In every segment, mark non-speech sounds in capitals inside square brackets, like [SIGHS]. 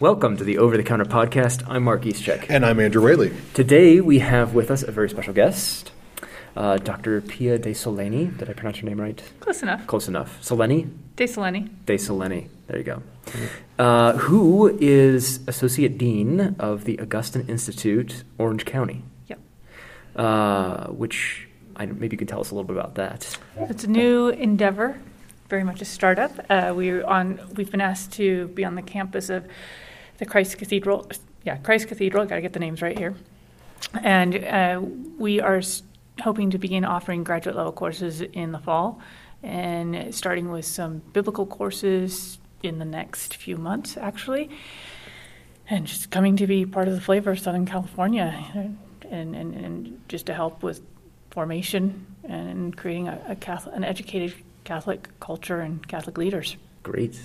Welcome to the Over the Counter podcast. I'm Mark Eastcheck. And I'm Andrew Whaley. Today we have with us a very special guest, uh, Dr. Pia De Solenni. Did I pronounce your name right? Close enough. Close enough. Solenni? De Solenni. De Solenni. There you go. Uh, who is Associate Dean of the Augustine Institute, Orange County? Yep. Uh, which I, maybe you can tell us a little bit about that. It's a new endeavor, very much a startup. Uh, we're on. We've been asked to be on the campus of the Christ Cathedral. Yeah, Christ Cathedral. Got to get the names right here. And uh, we are hoping to begin offering graduate level courses in the fall, and starting with some biblical courses in the next few months, actually. And just coming to be part of the flavor of Southern California, and, and, and just to help with formation and creating a, a Catholic, an educated Catholic culture and Catholic leaders. Great.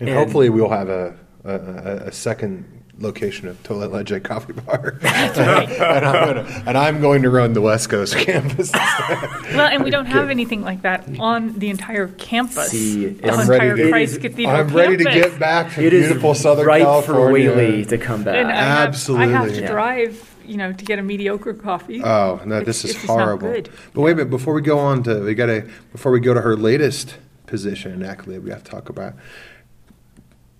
And, And- hopefully we'll have a, a, a, a second location of Tolle Lege [LAUGHS] Coffee Bar. [LAUGHS] [LAUGHS] and, I'm gonna, and I'm going to run the West Coast campus. Well, and we don't have anything like that on the entire campus. See, the I'm ready entire to- Christ it is- Cathedral I'm ready to get back to It is beautiful Southern right California. for Whaley to come back. And I have, I have to Yeah. drive, you know, to get a mediocre coffee. Oh no, It's- this is it's just not horrible. good. But wait a minute, before we go on to we gotta before we go to her latest position in accolade, we have to talk about.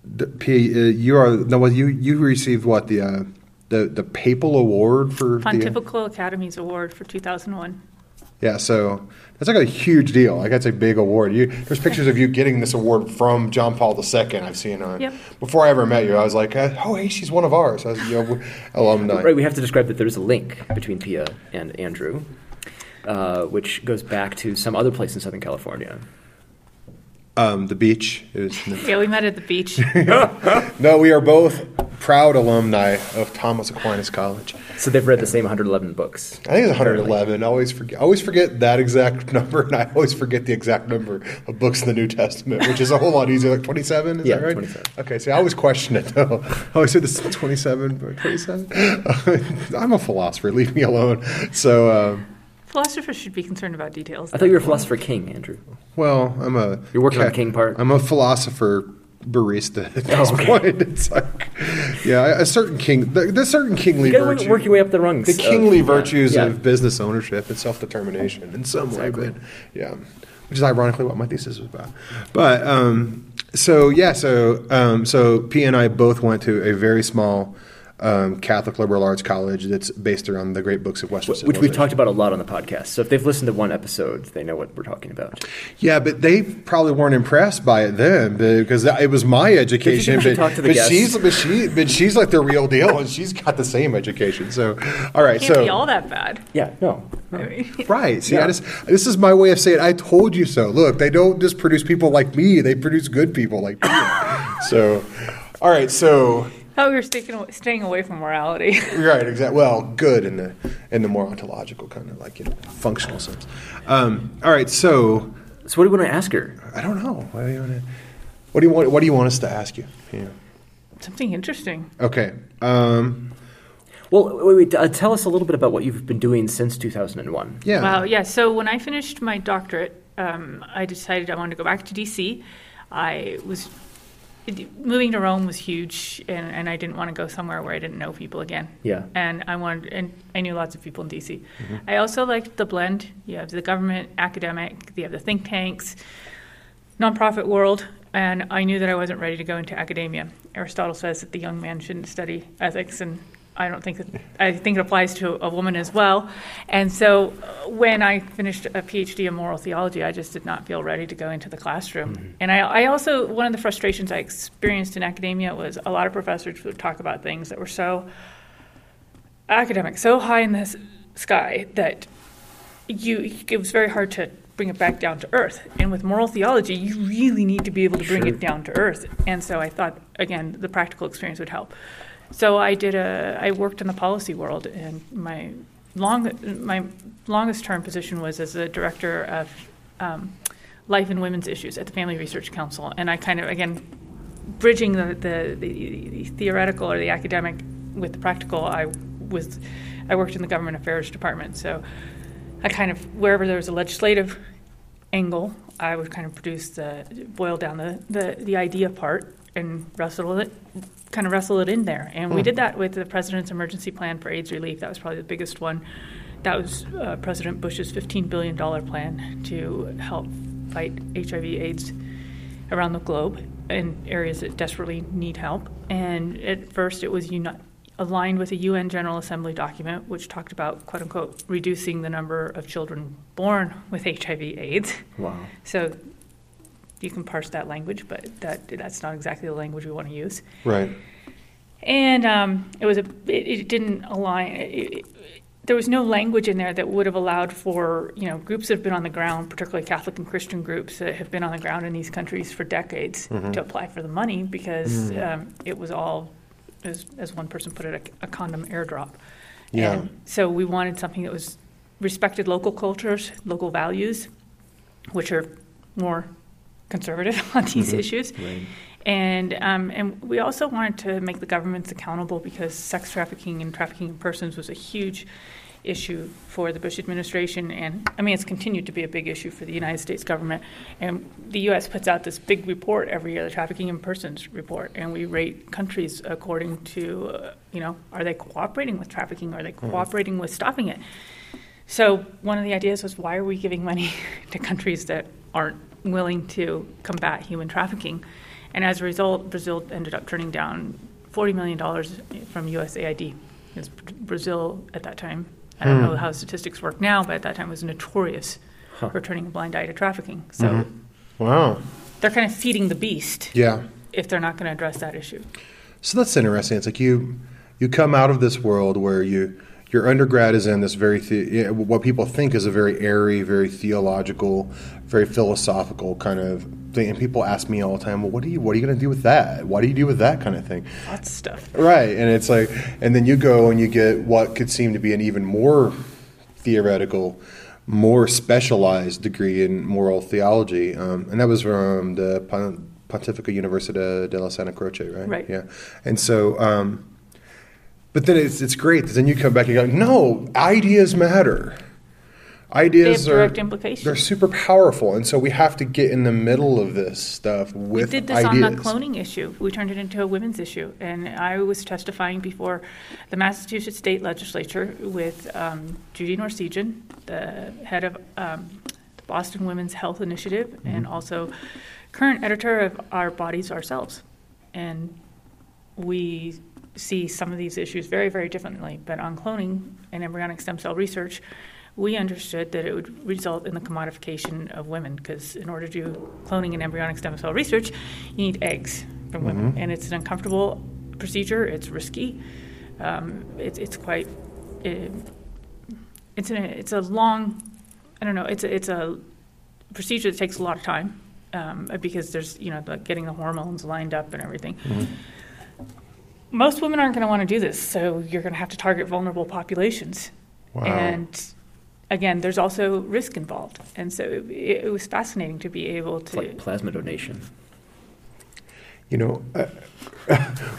The, P, uh, you are no, well, you you received what the uh, the the papal award for the, Pontifical Academies Award for 2001. Yeah, so that's like a huge deal. Like that's a big award. You, there's pictures of you getting this award from John Paul II. I've seen on. Yep. Before I ever met you, I was like, uh, oh, hey, she's one of ours. I was, you know, alumni. Right, we have to describe that there's a link between Pia and Andrew, uh, which goes back to some other place in Southern California. Um, the beach. It was, [LAUGHS] Yeah, we met at the beach. [LAUGHS] no, we are both proud alumni of Thomas Aquinas College. So they've read the same 111 books. I think it's 111. I always forget. I always forget that exact [LAUGHS] number, and I always forget the exact number of books in the New Testament, which is a whole lot easier. Like 27, is Yeah, that right? 27. Okay, see, I always question it though. I always say this is 27 or 27. I'm a philosopher. Leave me alone. So, um, Philosophers should be concerned about details. I thought you were a philosopher king, Andrew. well, I'm a. You're working on the king part? I'm a philosopher barista at this Oh, okay. point. [LAUGHS] It's like, yeah, a certain king. The, the certain kingly You gotta virtue. work your way up the rungs. the kingly yeah, virtues yeah. of business ownership and self determination in some Exactly. way. But yeah, which is ironically what my thesis was about. But um, so yeah, so um, so P and I both went to a very small um, Catholic liberal arts college that's based around the great books of Western Which we've talked about a lot on the podcast. So if they've listened to one episode, they know what we're talking about. Yeah, but they probably weren't impressed by it then because that- it was my education. should But, talk to the but she's but she but she's like the real deal, and she's got the same education. So, all right, Can't so be all that bad. Yeah, no. I mean, [LAUGHS] Right. See, Yeah. I just, this is my way of saying, I told you so. Look, they don't just produce people like me; they produce good people like me. [COUGHS] so, all right. So, [LAUGHS] thought we were sticking, staying away from morality. [LAUGHS] right. Exactly. Well, good in the in the more ontological kind of like you know, functional sense. Um, all right. So, So what do you want to ask her? I don't know. What do you want to? What do you want? What do you want us to ask you? Yeah. Something interesting. Okay. Um, Well, wait, wait, uh, tell us a little bit about what you've been doing since 2001. yeah. Wow, yeah. So when I finished my doctorate, um, I decided I wanted to go back to DC. I was it- moving to Rome was huge, and, and I didn't want to go somewhere where I didn't know people again. Yeah. And I wanted, and I knew lots of people in DC. Mm-hmm. I also liked the blend. You have the government, academic, you have the think tanks, nonprofit world, and I knew that I wasn't ready to go into academia. Aristotle says that the young man shouldn't study ethics, and I don't think that I think it applies to a woman as well. And so, uh, when I finished a PhD in moral theology, I just did not feel ready to go into the classroom. And I, I also one of the frustrations I experienced in academia was a lot of professors would talk about things that were so academic, so high in the sky that you it was very hard to bring it back down to earth. And with moral theology, you really need to be able to bring Sure. it down to earth. And so I thought again, the practical experience would help. So I did a I worked in the policy world and my long my longest term position was as a director of um, life and women's issues at the Family Research Council. And I kind of again bridging the, the, the, the theoretical or the academic with the practical, I was I worked in the government affairs department, so I kind of wherever there was a legislative angle, I would kind of produce the boil down the, the, the idea part, and wrestle it, kind of wrestle it in there. And we Hmm. did that with the President's Emergency Plan for AIDS Relief. That was probably the biggest one. That was uh, President Bush's $15 billion plan to help fight HIV/AIDS around the globe in areas that desperately need help. And at first, it was uni- aligned with a UN General Assembly document, which talked about, quote unquote, reducing the number of children born with HIV/AIDS. Wow. So you can parse that language, but that that's not exactly the language we want to use. Right. And um, it was a it, it didn't align. It, it, there was no language in there that would have allowed for you know groups that have been on the ground, particularly Catholic and Christian groups that have been on the ground in these countries for decades, to apply for the money because um, it was all, as, as one person put it, a, a condom airdrop. Yeah. And so we wanted something that was respected local cultures, local values, which are more conservative [LAUGHS] on these issues. Right. And um, and we also wanted to make the governments accountable because sex trafficking and trafficking in persons was a huge issue for the Bush administration, and I mean it's continued to be a big issue for the United States government. And the U.S. puts out this big report every year, the Trafficking in Persons report, and we rate countries according to uh, you know are they cooperating with trafficking, are they cooperating with stopping it. So one of the ideas was why are we giving money [LAUGHS] to countries that aren't willing to combat human trafficking? And as a result, Brazil ended up turning down $40 million from USAID. Because Brazil at that time, I don't know hmm. how statistics work now, but at that time was notorious Huh. for turning a blind eye to trafficking. So mm-hmm. Wow. they're kind of feeding the beast Yeah. if they're not going to address that issue. So that's interesting. It's like you you come out of this world where you your undergrad is in this very the, what people think is a very airy, very theological, very philosophical kind of thing. And people ask me all the time, "Well, what do you what are you going to do with that? What do you do with that kind of thing?" Lots of stuff. Right, and it's like, and then you go and you get what could seem to be an even more theoretical, more specialized degree in moral theology, um, and that was from the Pon- Pontifical Universidad de la Santa Croce, right? Right. Yeah, and so, um, but then it's it's great. Then you come back and go, no, ideas matter. Ideas They have direct are they're super powerful, and so we have to get in the middle of this stuff with we did this ideas. on the cloning issue. We turned it into a women's issue, and I was testifying before the Massachusetts State Legislature with um, Judy Norsigian, the head of um, the Boston Women's Health Initiative, and also current editor of Our Bodies Ourselves, and we see some of these issues very, very differently. But on cloning and embryonic stem cell research, we understood that it would result in the commodification of women because in order to do cloning and embryonic stem cell research, you need eggs from women, and it's an uncomfortable procedure. It's risky. Um, it's it's quite. It, it's an, it's a long. I don't know. It's a, it's a procedure that takes a lot of time um, because there's you know the, getting the hormones lined up and everything. Most women aren't going to want to do this, so you're going to have to target vulnerable populations. Wow. And again, there's also risk involved, and so it, it was fascinating to be able It's to. like plasma donation. You know, uh, [LAUGHS]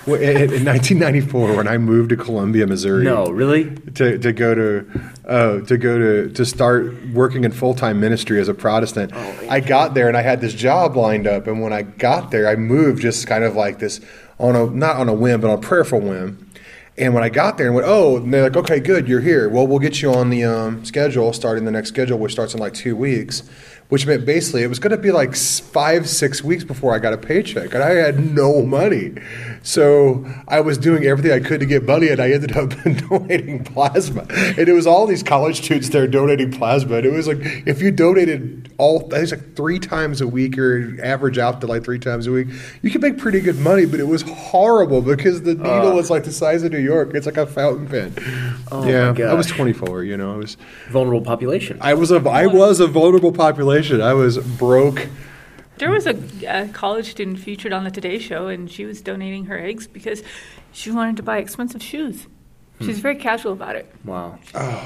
in in 1994, when I moved to Columbia, Missouri, No, really? to, to go to uh, to go to to start working in full time ministry as a Protestant, Oh, I got there and I had this job lined up, and when I got there, I moved just kind of like this on a not on a whim, but on a prayerful whim. And when I got there and went, oh, and they're like, okay, good, you're here. Well, we'll get you on the um, schedule, starting the next schedule, which starts in like two weeks, which meant basically it was going to be like five, six weeks before I got a paycheck, and I had no money. So I was doing everything I could to get money, and I ended up [LAUGHS] donating plasma. And it was all these college students there donating plasma, and it was like if you donated all, I think it's like three times a week or average out to like three times a week, you could make pretty good money. But it was horrible because the needle was like the size of New York. It's like a fountain pen. Oh, yeah, my I was 24. You know, I was Vulnerable population. I was a I was a vulnerable population. I was broke. There was a, a college student featured on the Today Show, and she was donating her eggs because she wanted to buy expensive shoes. She's very casual about it, wow.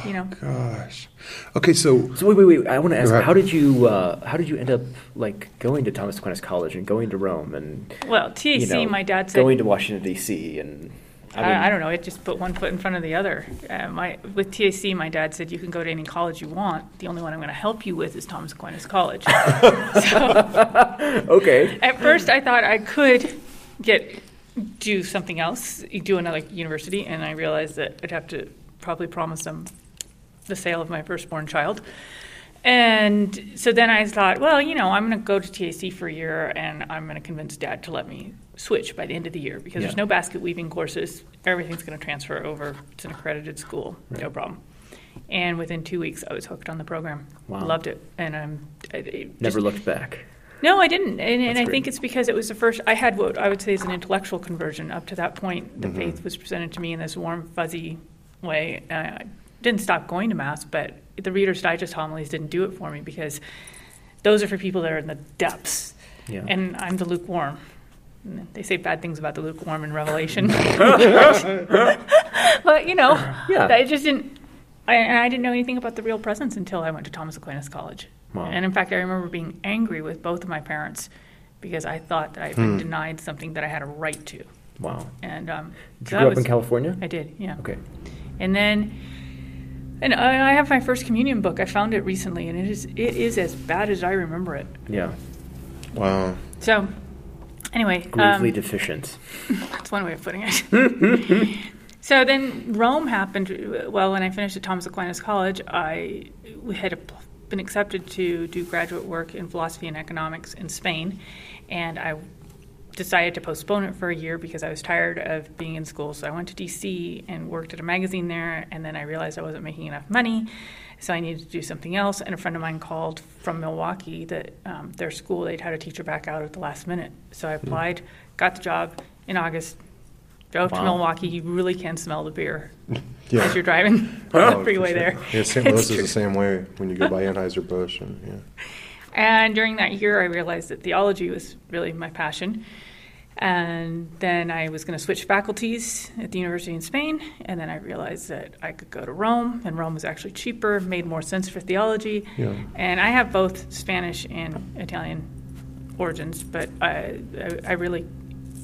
you know. Gosh. Okay, so So wait, wait, wait. I want to ask, Go how did you, uh, how did you end up like going to Thomas Aquinas College and going to Rome and Well, TAC, you know, my dad said, going to Washington D.C. and I, I, don't know, it just put one foot in front of the other. Uh, my with TAC, my dad said you can go to any college you want. The only one I'm going to help you with is Thomas Aquinas College. [LAUGHS] so Okay. at first, I thought I could get do something else, do another university, and I realized that I'd have to probably promise them the sale of my firstborn child. And so then I thought, well, you know, I'm going to go to TAC for a year and I'm going to convince dad to let me switch by the end of the year because there's no basket weaving courses. Everything's going to transfer over. It's an accredited school, no problem. And within two weeks, I was hooked on the program. Wow. Loved it. And I'm I- it Never looked back. no, I didn't, and, and I think it's because it was the first. I had what I would say is an intellectual conversion. Up to that point, the Mhm. faith was presented to me in this warm, fuzzy way. I didn't stop going to mass, but the Reader's Digest homilies didn't do it for me because those are for people that are in the depths, Yeah. and I'm the lukewarm. They say bad things about the lukewarm in Revelation, [LAUGHS] but you know, Yeah. I just didn't. I, and I didn't know anything about the real presence until I went to Thomas Aquinas College. Wow. And in fact, I remember being angry with both of my parents because I thought that I had been Hmm. denied something that I had a right to. wow. And um, Did you grow up was- in California? I did, yeah. Okay. And then, and I I have my first communion book. I found it recently, and it is it is as bad as I remember it. Yeah. Wow. So, anyway, Gravely um, deficient. [LAUGHS] That's one way of putting it. [LAUGHS] so then Rome happened. Well, when I finished at Thomas Aquinas College, I had been accepted to do graduate work in philosophy and economics in Spain, and I decided to postpone it for a year because I was tired of being in school. So I went to DC and worked at a magazine there, and then I realized I wasn't making enough money. So I needed to do something else, and a friend of mine called from Milwaukee that um, their school they'd had a teacher back out at the last minute. So I applied, got the job in August, drove to Milwaukee. You really can smell the beer [LAUGHS] Yeah. as you're driving Oh, [LAUGHS] on the freeway sure. there. Yeah, St. Louis is true. the same way when you go by Anheuser Busch, and yeah. And during that year, I realized that theology was really my passion. And then I was going to switch faculties at the university in Spain. And then I realized that I could go to Rome, and Rome was actually cheaper, made more sense for theology. Yeah. And I have both Spanish and Italian origins, but I, I, I really,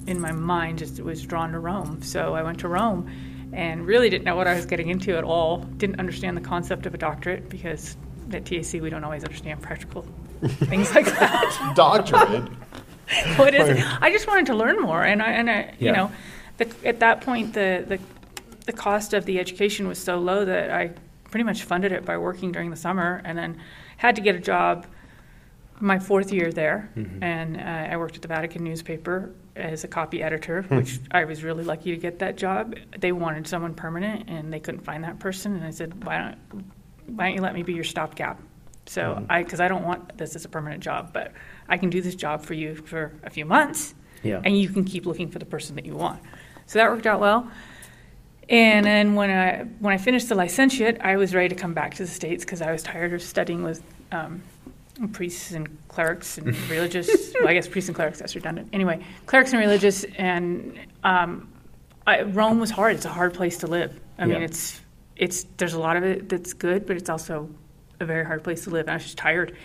in my mind, just was drawn to Rome. So I went to Rome and really didn't know what I was getting into at all. Didn't understand the concept of a doctorate because at TAC we don't always understand practical [LAUGHS] things like that. Doctorate. [LAUGHS] what is it? I just wanted to learn more, and I, and I, you know, the, at that point the, the the cost of the education was so low that I pretty much funded it by working during the summer, and then had to get a job my fourth year there, Mhm. and uh, I worked at the Vatican newspaper as a copy editor, Hmm. which I was really lucky to get that job. They wanted someone permanent, and they couldn't find that person, and I said, why don't why don't you let me be your stopgap? So Mhm. I, because I don't want this as a permanent job, but I can do this job for you for a few months, Yeah. and you can keep looking for the person that you want. So that worked out well. And then when I when I finished the licentiate, I was ready to come back to the states because I was tired of studying with um, priests and clerics and [LAUGHS] religious. well, I guess priests and clerics that's redundant. Anyway, clerics and religious, and um, I, Rome was hard. It's a hard place to live. I mean, it's it's there's a lot of it that's good, but it's also a very hard place to live. And I was just tired.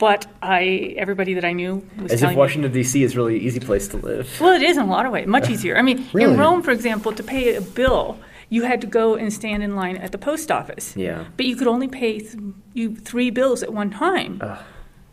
But I everybody that I knew was As if Washington D.C. is really an easy place to live. well, it is in a lot of ways, much [LAUGHS] easier. I mean, Really? in Rome, for example, to pay a bill, you had to go and stand in line at the post office. Yeah. But you could only pay th- you three bills at one time. Ugh.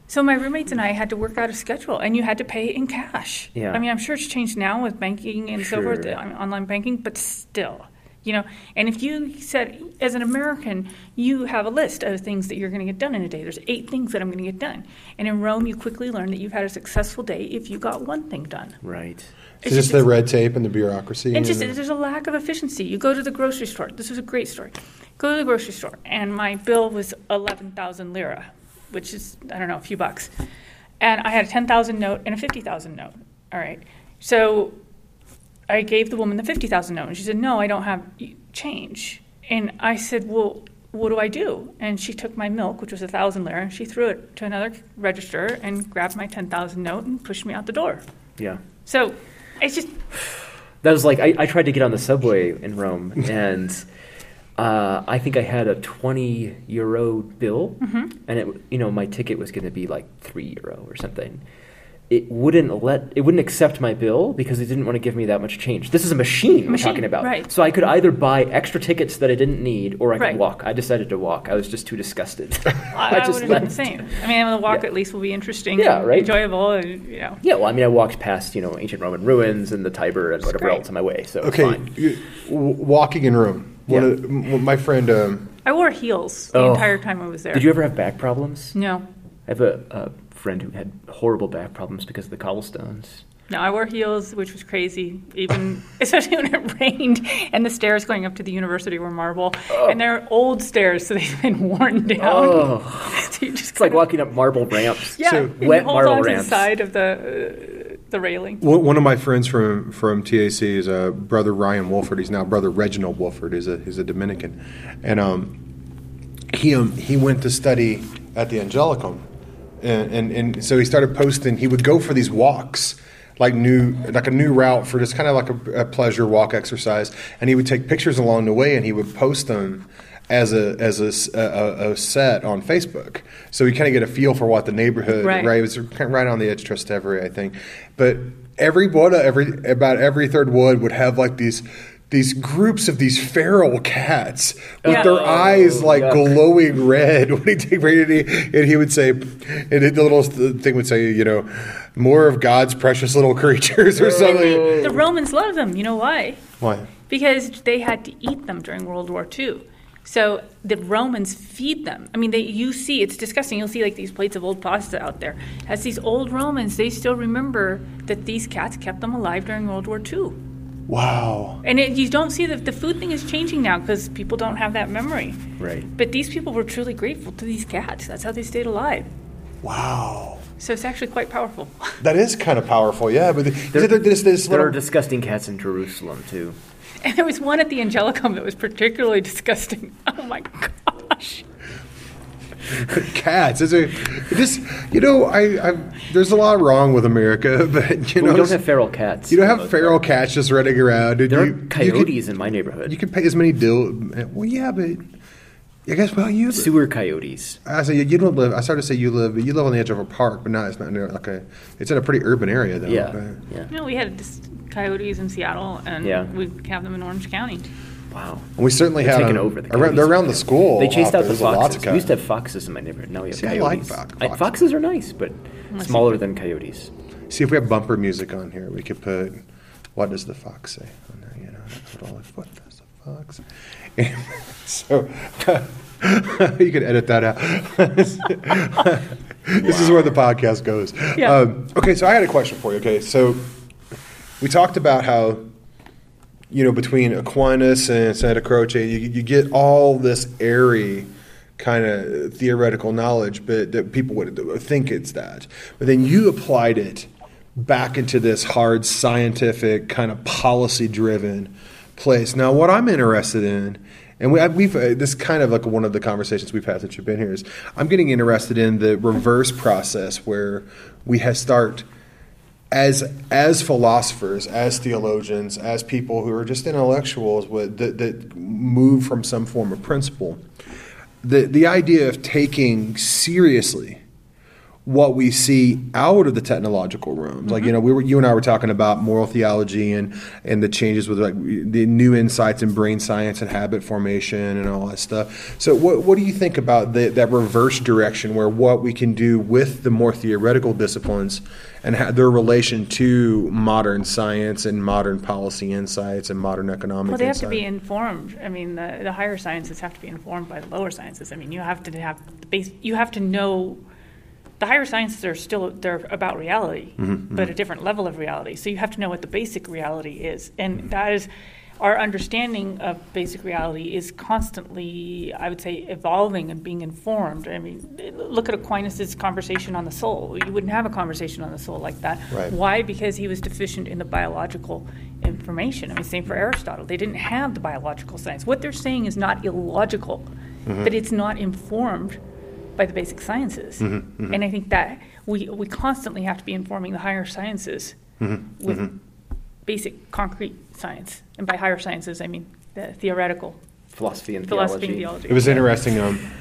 So my roommates and I had to work out a schedule, and you had to pay in cash. Yeah. I mean, I'm sure it's changed now with banking and so forth, online banking, but still, you know. And if you said, as an American, you have a list of things that you're going to get done in a day. There's eight things that I'm going to get done. And in Rome, you quickly learn that you've had a successful day if you got one thing done. Right. It's just the red tape and the bureaucracy. And just the- there's a lack of efficiency. You go to the grocery store. This is a great story. Go to the grocery store, and my bill was eleven thousand lira, which is I don't know a few bucks, and I had a ten thousand note and a fifty thousand note. All right, so I gave the woman the fifty thousand note, and she said, "No, I don't have change." And I said, "Well." What do I do? And she took my milk, which was a thousand lira, and she threw it to another register and grabbed my ten thousand note and pushed me out the door. Yeah. So it's just [SIGHS] That was like I, I tried to get on the subway in Rome, [LAUGHS] and uh, I think I had a twenty euro bill, mhm. and it you know my ticket was going to be like three euro or something, it wouldn't let it wouldn't accept my bill because it didn't want to give me that much change. This is a machine, we're Machine, talking about. right. So I could either buy extra tickets that I didn't need or I could walk. I decided to walk. I was just too disgusted. [LAUGHS] [LAUGHS] I, I just would have done the same. I mean, the walk Yeah. at least will be interesting, Yeah, and right. enjoyable, and you know. Yeah, well, I mean, I walked past you know ancient Roman ruins and the Tiber and whatever else on my way, so it's Okay, fine. you- walking in Rome. One Yeah. of the- my friend. Um, I wore heels the Oh. entire time I was there. Did you ever have back problems? No, I have a, a friend who had horrible back problems because of the cobblestones. no, I wore heels, which was crazy. Even [LAUGHS] especially when it rained, and the stairs going up to the university were marble, and they're old stairs, so they've been worn down. Oh, [LAUGHS] so you just it's like kinda- walking up marble ramps. Yeah, So- and you Wet hold marble on to ramps. the side of the uh, the railing. One one of my friends from from TAC is a brother Ryan Wolford. He's now brother Reginald Wolford. He's a he's a Dominican, and um, he um, he went to study at the Angelicum, and, and and so he started posting. He would go for these walks, like new like a new route for just kind of like a, a pleasure walk exercise, and he would take pictures along the way, and he would post them as a as a- a- a set on Facebook. So you kind of get a feel for what the neighborhood Right. right it was kind of right on the edge of Trastevere, I think. But every wood, every about every third wood would have like these these groups of these feral cats with Yeah. their eyes oh, like yuck. glowing red. [LAUGHS] When he take and he, and he would say, and the little thing would say, you know, more of God's precious little [LAUGHS] creatures or something. The Romans loved them. You know why? Why? Because they had to eat them during World War II. So the Romans feed them. I mean, they, you see, it's disgusting. You'll see like these plates of old pasta out there. As these old Romans, they still remember that these cats kept them alive during World War II. Wow. And it, you don't see that the food thing is changing now because people don't have that memory. Right. But these people were truly grateful to these cats. That's how they stayed alive. Wow. So it's actually quite powerful. [LAUGHS] That is kind of powerful, yeah. But the, There, there, this, this there are disgusting cats in Jerusalem too. And there was one at the Angelicum that was particularly disgusting. [LAUGHS] Oh my gosh. [LAUGHS] cats. Is a this? You know, I, I there's a lot wrong with America, [LAUGHS] but you know, we don't have feral cats. You don't have feral part. cats just running around. and There you, are You coyotes can, in my neighborhood. you can pay as many dill. Well, yeah, but I guess well you. Sewer coyotes. I say you don't live. I started to say you live. You live on the edge of a park, but not. It's not near like a. It's in a pretty urban area though. Yeah, but- yeah. You know, we had this coyotes in Seattle, and Yeah. we have them in Orange County. Wow. And we certainly They're have taking them over the around, they're around the school. They chased out out the There's foxes. of We used to have foxes in my neighborhood. Now we have See, I like coyotes. fox- I- foxes. foxes are nice, but Unless you- smaller than coyotes. See if we have bumper music on here. We could put "What does the fox say?" on there. You know, put all the, what does the fox? [LAUGHS] so [LAUGHS] you could edit that out. [LAUGHS] this is where the podcast goes. Yeah. Um, okay, so I had a question for you. Okay, so we talked about how you know between Aquinas and Santa Croce, you, you get all this airy kind of theoretical knowledge, but that people would think it's that. But then you applied it back into this hard scientific kind of policy driven place. Now, what I'm interested in. And we, we've uh, this is kind of like one of the conversations we've had since you've been here is I'm getting interested in the reverse process where we have start as as philosophers, as theologians, as people who are just intellectuals with, that, that move from some form of principle, the the idea of taking seriously what we see out of the technological rooms, like you mm-hmm. know, we were you and I were talking about moral theology and and the changes with like the new insights in brain science and habit formation and all that stuff. So, what what do you think about the, that reverse direction, where what we can do with the more theoretical disciplines and their relation to modern science and modern policy insights and modern economic Well, they have to be informed. I mean, the, the higher sciences have to be informed by the lower sciences. I mean, you have to have the base. You have to know. The higher sciences are still they're about reality, Mm-hmm, but a different level of reality. So you have to know what the basic reality is, and that is our understanding of basic reality is constantly, I would say, evolving and being informed. I mean, look at Aquinas' conversation on the soul. You wouldn't have a conversation on the soul like that. Right. Why? Because he was deficient in the biological information. I mean, same for Aristotle. They didn't have the biological science. What they're saying is not illogical, mm-hmm. but it's not informed by the basic sciences. Mm-hmm. Mm-hmm. And I think that we, we constantly have to be informing the higher sciences with basic concrete science. And by higher sciences, I mean the theoretical Philosophy and philosophy and theology. theology. It was interesting. Um,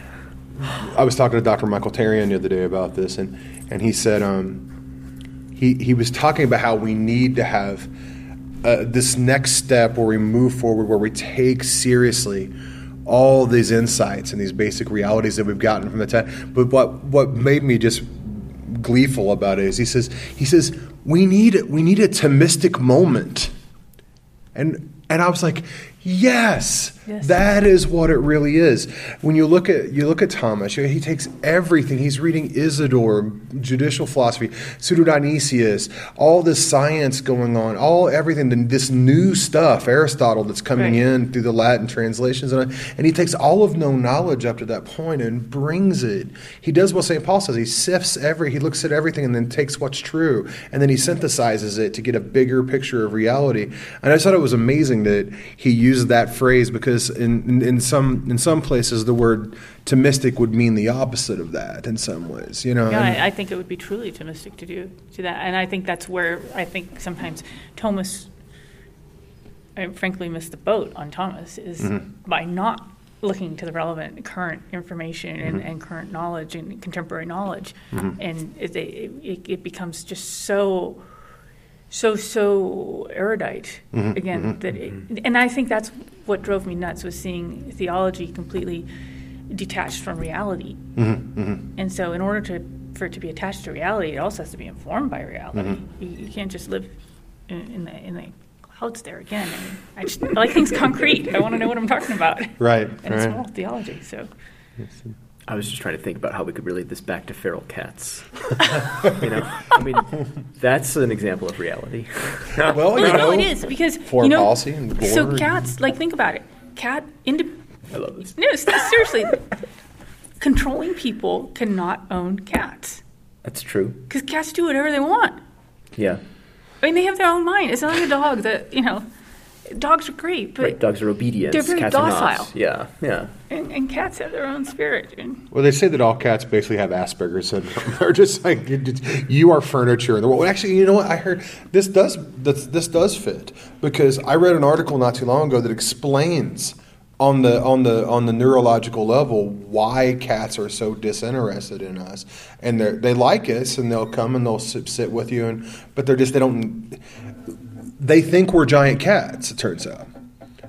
I was talking to Dr. Michael Tarian the other day about this, and, and he said, um, he he was talking about how we need to have uh, this next step where we move forward, where we take seriously all these insights and these basic realities that we've gotten from the text. But what what made me just gleeful about it is he says he says we need we need a Thomistic moment, and and I was like, yes, Yes. that is what it really is. When you look at you look at Thomas, he takes everything. He's reading Isidore, judicial philosophy, Pseudo-Dionysius, all this science going on, all everything, this new stuff, Aristotle that's coming Right. in through the Latin translations, and, and he takes all of known knowledge up to that point and brings it. He does what St. Paul says. He sifts every, he looks at everything and then takes what's true, and then he synthesizes it to get a bigger picture of reality. And I just thought it was amazing that he used that phrase because in, in, in some in some places the word Thomistic would mean the opposite of that in some ways. You know, Yeah, I, I think it would be truly Thomistic to do to that, and I think that's where I think sometimes Thomas, I frankly, missed the boat on Thomas is Mm-hmm. by not looking to the relevant current information and, Mm-hmm. and current knowledge and contemporary knowledge, and it, it, it, it becomes just so. So so erudite Mm-hmm. again that, it, and I think that's what drove me nuts was seeing theology completely detached from reality. Mm-hmm. And so, in order to for it to be attached to reality, it also has to be informed by reality. Mm-hmm. You, you can't just live in, in the in the clouds there again. I mean, I just I like things [LAUGHS] concrete. I want to know what I'm talking about. right, And it's right. all theology. So, I was just trying to think about how we could relate this back to feral cats. [LAUGHS] you know, I mean, that's an example of reality. Well, well, you no, know, it is because foreign you know. policy and so war. cats, like, think about it. Cat indi- I love this. No, seriously. Controlling people cannot own cats That's true. because cats do whatever they want. Yeah. I mean, they have their own mind. It's not like a dog that you know. Dogs are great, but right. Dogs are obedient. they're very cats are not. docile. Yeah. Yeah. and, and cats have their own spirit. And Well, they say that all cats basically have Asperger's syndrome. [LAUGHS] They're just like it- it- you are furniture in the world. Actually, you know what? I heard this does this, this does fit because I read an article not too long ago that explains on the on the on the neurological level why cats are so disinterested in us, and they they like us and they'll come and they'll sit, sit with you, and but they're just they don't they think we're giant cats. It turns out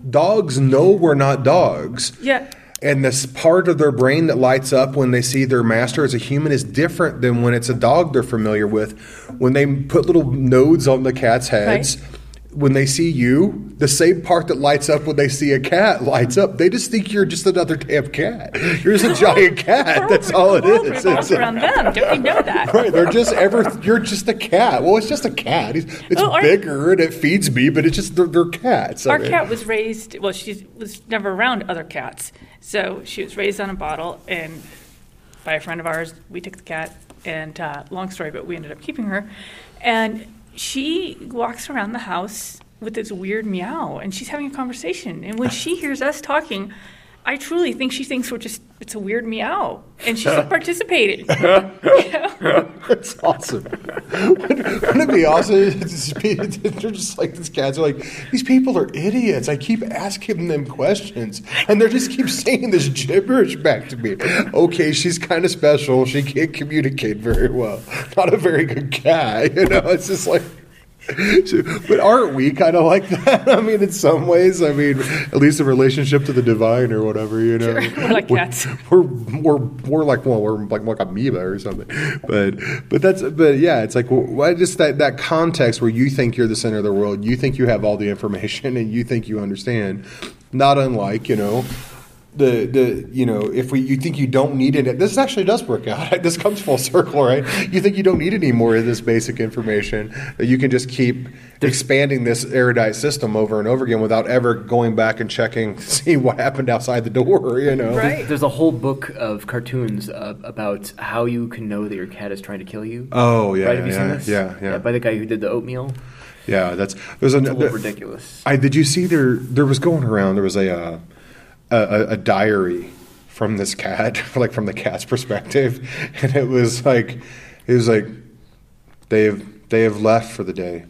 dogs know we're not dogs. yeah, And this part of their brain that lights up when they see their master as a human is different than when it's a dog they're familiar with. When they put little nodes on the cat's heads, when they see you, the same part that lights up when they see a cat lights up. They just think you're just another damn cat. You're just a giant [LAUGHS] cat. That's all it is. It's- around them. Don't you know that? Right, they're just ever. You're just a cat. Well, it's just a cat. It's, it's Oh, our- bigger and it feeds me, but it's just they're, they're cats. I Our mean. cat was raised. Well, she was never around other cats, so she was raised on a bottle and by a friend of ours. We took the cat, and uh, long story, but we ended up keeping her. And she walks around the house with this weird meow, and she's having a conversation. And when [LAUGHS] she hears us talking, I truly think she thinks we're just it's a weird meow, and she's [LAUGHS] participating. You [LAUGHS] know? That's awesome. Wouldn't it be awesome? to just be- They're just like these cats are like these people are idiots. I keep asking them questions, and they just keep saying this gibberish back to me. Okay, she's kind of special. She can't communicate very well. Not a very good cat. You know, it's just like. But aren't we kind of like that? [LAUGHS] I mean, in some ways, I mean, at least a relationship to the divine or whatever, you know. Sure, [LAUGHS] we're like cats. We're we're we're like well, we're like like amoeba or something. But but that's but yeah, it's like well, just that that context where you think you're the center of the world, you think you have all the information, [LAUGHS] and you think you understand. Not unlike you know the the you know if we you think you don't need it this actually does work out this comes full circle right you think you don't need any more of this basic information that you can just keep expanding this erudite system over and over again without ever going back and checking [LAUGHS] to see what happened outside the door you know Right. There's a whole book of cartoons uh, about how you can know that your cat is trying to kill you. oh yeah right? Have you yeah, seen this? yeah yeah By the guy who did the oatmeal. yeah that's there's a, It's a little ridiculous. I did you see there there was going around there was a uh, a, a, diary from this cat [LAUGHS] like from the cat's perspective. [LAUGHS] And it was like it was like they have they have left for the day.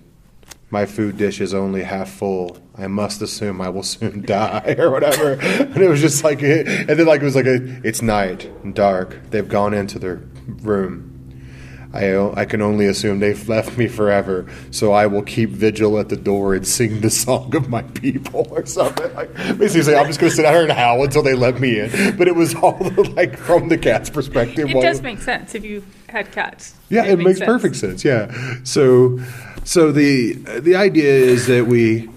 My food dish is only half full. I must assume I will soon [LAUGHS] die or whatever. And it was just like and then like it was like a it's night and dark. They've gone into their room I I can only assume they've left me forever, so I will keep vigil at the door and sing the song of my people or something. Like basically, say, I'm just going to sit out here and howl until they let me in. But it was all [LAUGHS] like from the cat's perspective. It does make sense if you had cats. yeah, it, makes sense. perfect sense. Yeah. So, so the the idea is that we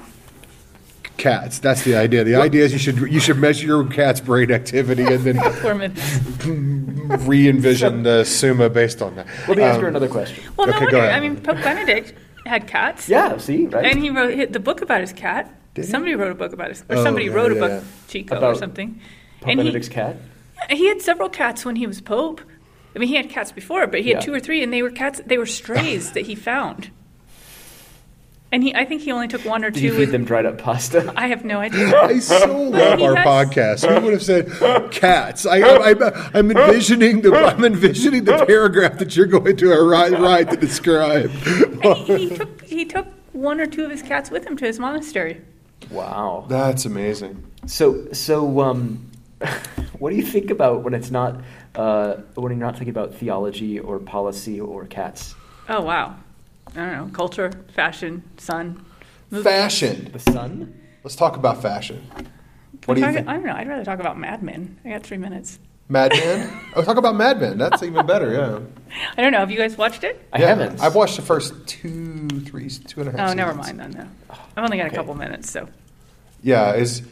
cats. That's the idea. The idea is you should you should measure your cat's brain activity and then [LAUGHS] re-envision the summa based on that. Let me ask Um, her another question. Well, no Okay, go wonder. I mean, Pope Benedict had cats. Yeah, see, right? And he wrote hit the book about his cat. Did he? somebody wrote a book about his, or Oh, somebody yeah, wrote a book, yeah. Chico or something. Pope and Benedict's cat. he, he had several cats when he was pope. I mean, he had cats before, but he had two or three, and they were cats. They were strays that he found. And he, I think he only took one or Did two. you feed with- them dried up pasta? I have no idea. [LAUGHS] I so love our has- podcast. Who would have said cats? I, I, I, I'm envisioning the I'm envisioning the paragraph that you're going to write, write to describe. And he, he took he took one or two of his cats with him to his monastery. Wow. That's amazing. So, so, um, [LAUGHS] what do you think about when it's not uh, when you're not thinking about theology or policy or cats? Oh wow! I don't know culture, fashion, sun. movies. Fashion. The sun? Let's talk about fashion. Can What we do you think? I don't know. I'd rather talk about Mad Men. I got three minutes. Mad Men? [LAUGHS] Oh, talk about Mad Men. That's even better. Yeah. [LAUGHS] I don't know. Have you guys watched it? I Yeah, haven't. I've watched the first two, three, two and a half. Oh, never mind then. No, I've only got Okay. a couple minutes, so Yeah, it's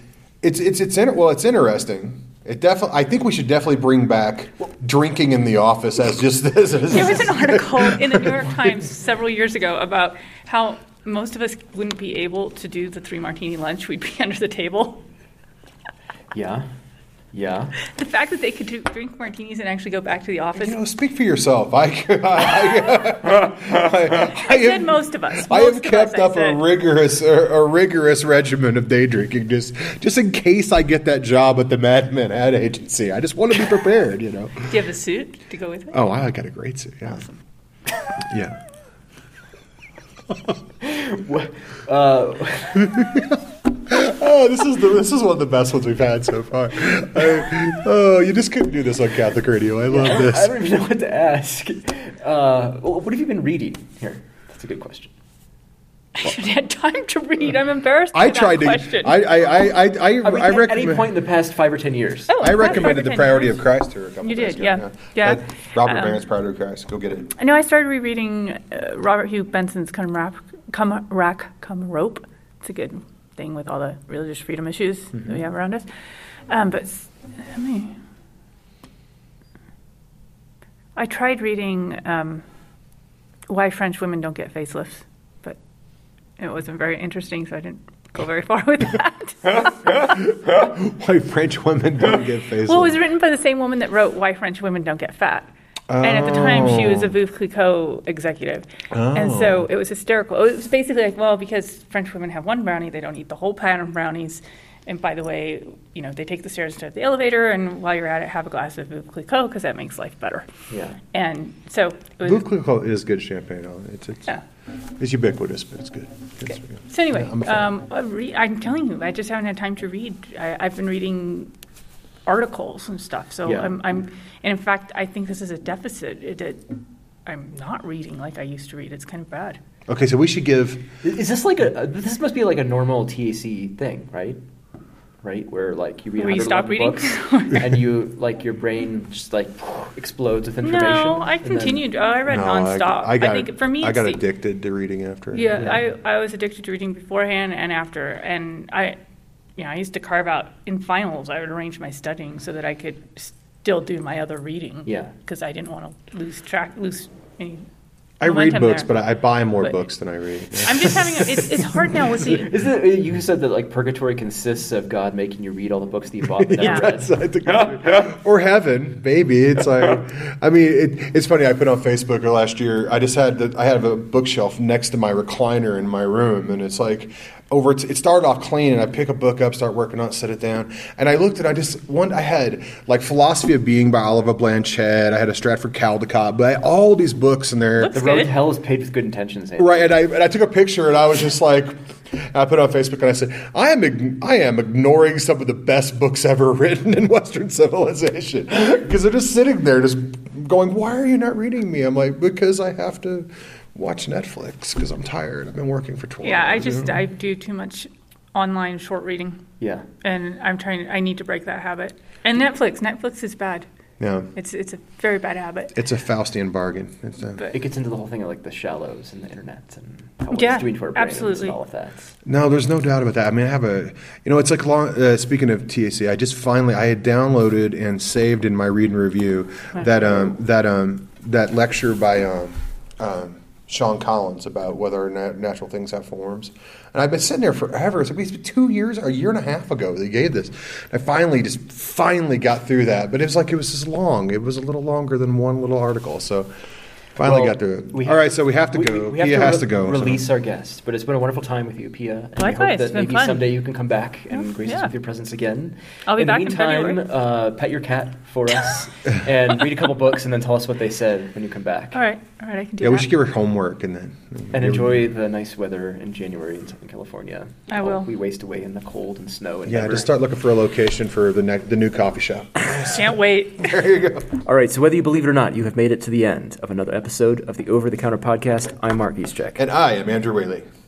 it's it's it's in, well, it's interesting. It definitely. I think we should definitely bring back drinking in the office as just this. as- [LAUGHS] there was an article in the New York Times several years ago about how most of us wouldn't be able to do the three martini lunch. We'd be [LAUGHS] under the table. Yeah. Yeah. The fact that they could do, drink martinis and actually go back to the office. You know, speak for yourself. I, [LAUGHS] I, I, I said most of us. I have kept us, up a rigorous a, a rigorous regimen of day drinking just just in case I get that job at the Mad Men ad agency. I just want to be prepared, you know. [LAUGHS] Do you have a suit to go with it? Oh, I got a great suit. Yeah, yeah. [LAUGHS] What- uh, Oh, this is the this is one of the best ones we've had so far. I, oh, you just couldn't do this on Catholic radio. I love I this. I don't even know what to ask. Uh, what have you been reading? Here, that's a good question. [LAUGHS] I should have had time to read. I'm embarrassed. I that tried to. I I I I, I, I mean, I at any point in the past five or ten years. Oh, I recommended the Priority years. of Christ to her a couple You did, ago, yeah. Yeah. Uh, Robert Um, Barron's Priority of Christ. Go get it. I know I started rereading uh, Robert Hugh Benson's Come, Rap, Come Rack, Come Rope. It's a good thing with all the religious freedom issues that we have around us. Um, but I mean, I tried reading um, Why French Women Don't Get Facelifts, but it wasn't very interesting, so I didn't go very far with that. [LAUGHS] Why French women don't get facelifts? Well, it was written by the same woman that wrote Why French Women Don't Get Fat. And at the time, she was a Oh. Veuve Clicquot executive. And so it was hysterical. It was basically like, well, because French women have one brownie, they don't eat the whole pan of brownies. And by the way, you know, they take the stairs to the elevator, and while you're at it, have a glass of Veuve Clicquot because that makes life better. Yeah. And so it was. Veuve Clicquot is good champagne. It's it's, Yeah. it's ubiquitous, but it's good. It's good. So anyway, Yeah, I'm um, re- I'm telling you, I just haven't had time to read. I, I've been reading articles and stuff. So Yeah. I'm, I'm, and in fact, I think this is a deficit. It, it, I'm not reading like I used to read. It's kind of bad. Okay, so we should give. Is this like a? Uh, this must be like a normal TAC thing, right? Right, where like you read Where you 111 stop reading? books [LAUGHS] and you like your brain just like explodes with information. No, I and then- continued. Oh, I read No, nonstop. I, I got. think for me, I it's got the- addicted to reading after. Yeah, Yeah. I, I was addicted to reading beforehand and after, and I, you know, I used to carve out in finals. I would arrange my studying so that I could still do my other reading. Yeah. because I didn't want to lose track, lose any. I read books, there. but I buy more But- books than I read. I'm just having. A, it's, it's hard now with the. [LAUGHS] Isn't it, you said that like purgatory consists of God making you read all the books that you bought but [LAUGHS] never Yeah. read? That's- I think or heaven, maybe. It's like, I mean, it, it's funny. I put on Facebook last year. I just had the, I have a bookshelf next to my recliner in my room, and it's like over. It started off clean, and I pick a book up, start working on it, set it down, and I looked at. I just one. I had like Philosophy of Being by Oliva Blanchette. I had a Stratford Caldecott, but I had all these books in there. Looks The road good. to hell is paved with good intentions. Andy. Right, and I and I took a picture, and I was just like, I put it on Facebook, and I said, I am I am ignoring some of the best books ever [LAUGHS] written in Western civilization [LAUGHS] because they're just sitting there, just going, "Why are you not reading me?" I'm like, "Because I have to watch Netflix because I'm tired. I've been working for 12 Yeah, I hours," you just know? I do too much online short reading, Yeah. and I'm trying. I need to break that habit. And Netflix, Netflix is bad. yeah, It's it's a very bad habit. it's a Faustian bargain. It's a, But It gets into the whole thing of like the shallows and the internet and how Yeah, it's doing to our brains absolutely. and all of that. No, there's no doubt about that. I mean, I have a, you know, it's like long. Uh, speaking of TAC, I just finally I had downloaded and saved in my read and review that um that um that lecture by um, um Sean Collins about whether na- natural things have forms, and I've been sitting there forever. It's been two years, a year and a half ago they gave this. I finally just finally got through that, but it was like it was just long. It was a little longer than one little article, so. Finally Well, got through it. we All have- right, so we have to we- go. We, have Pia to has re- to go. so- Release our guest, but it's been a wonderful time with you, Pia. And Likewise, we hope it's that been maybe fun. someday you can come back and grace us with your presence again. I'll be in back the in meantime, February. uh, pet your cat for us [LAUGHS] and read a couple books and then tell us what they said when you come back. all right, all right, I can do Yeah, that. we should give her homework and then And enjoy the nice weather in January in Southern California. I will. We waste away in the cold and snow. And Yeah, never- just start looking for a location for the ne- the new coffee shop. [LAUGHS] Can't wait. [LAUGHS] there you go. All right, so whether you believe it or not, you have made it to the end of another episode of the Over the Counter podcast. I'm Mark Eastcheck. And I am Andrew Whaley.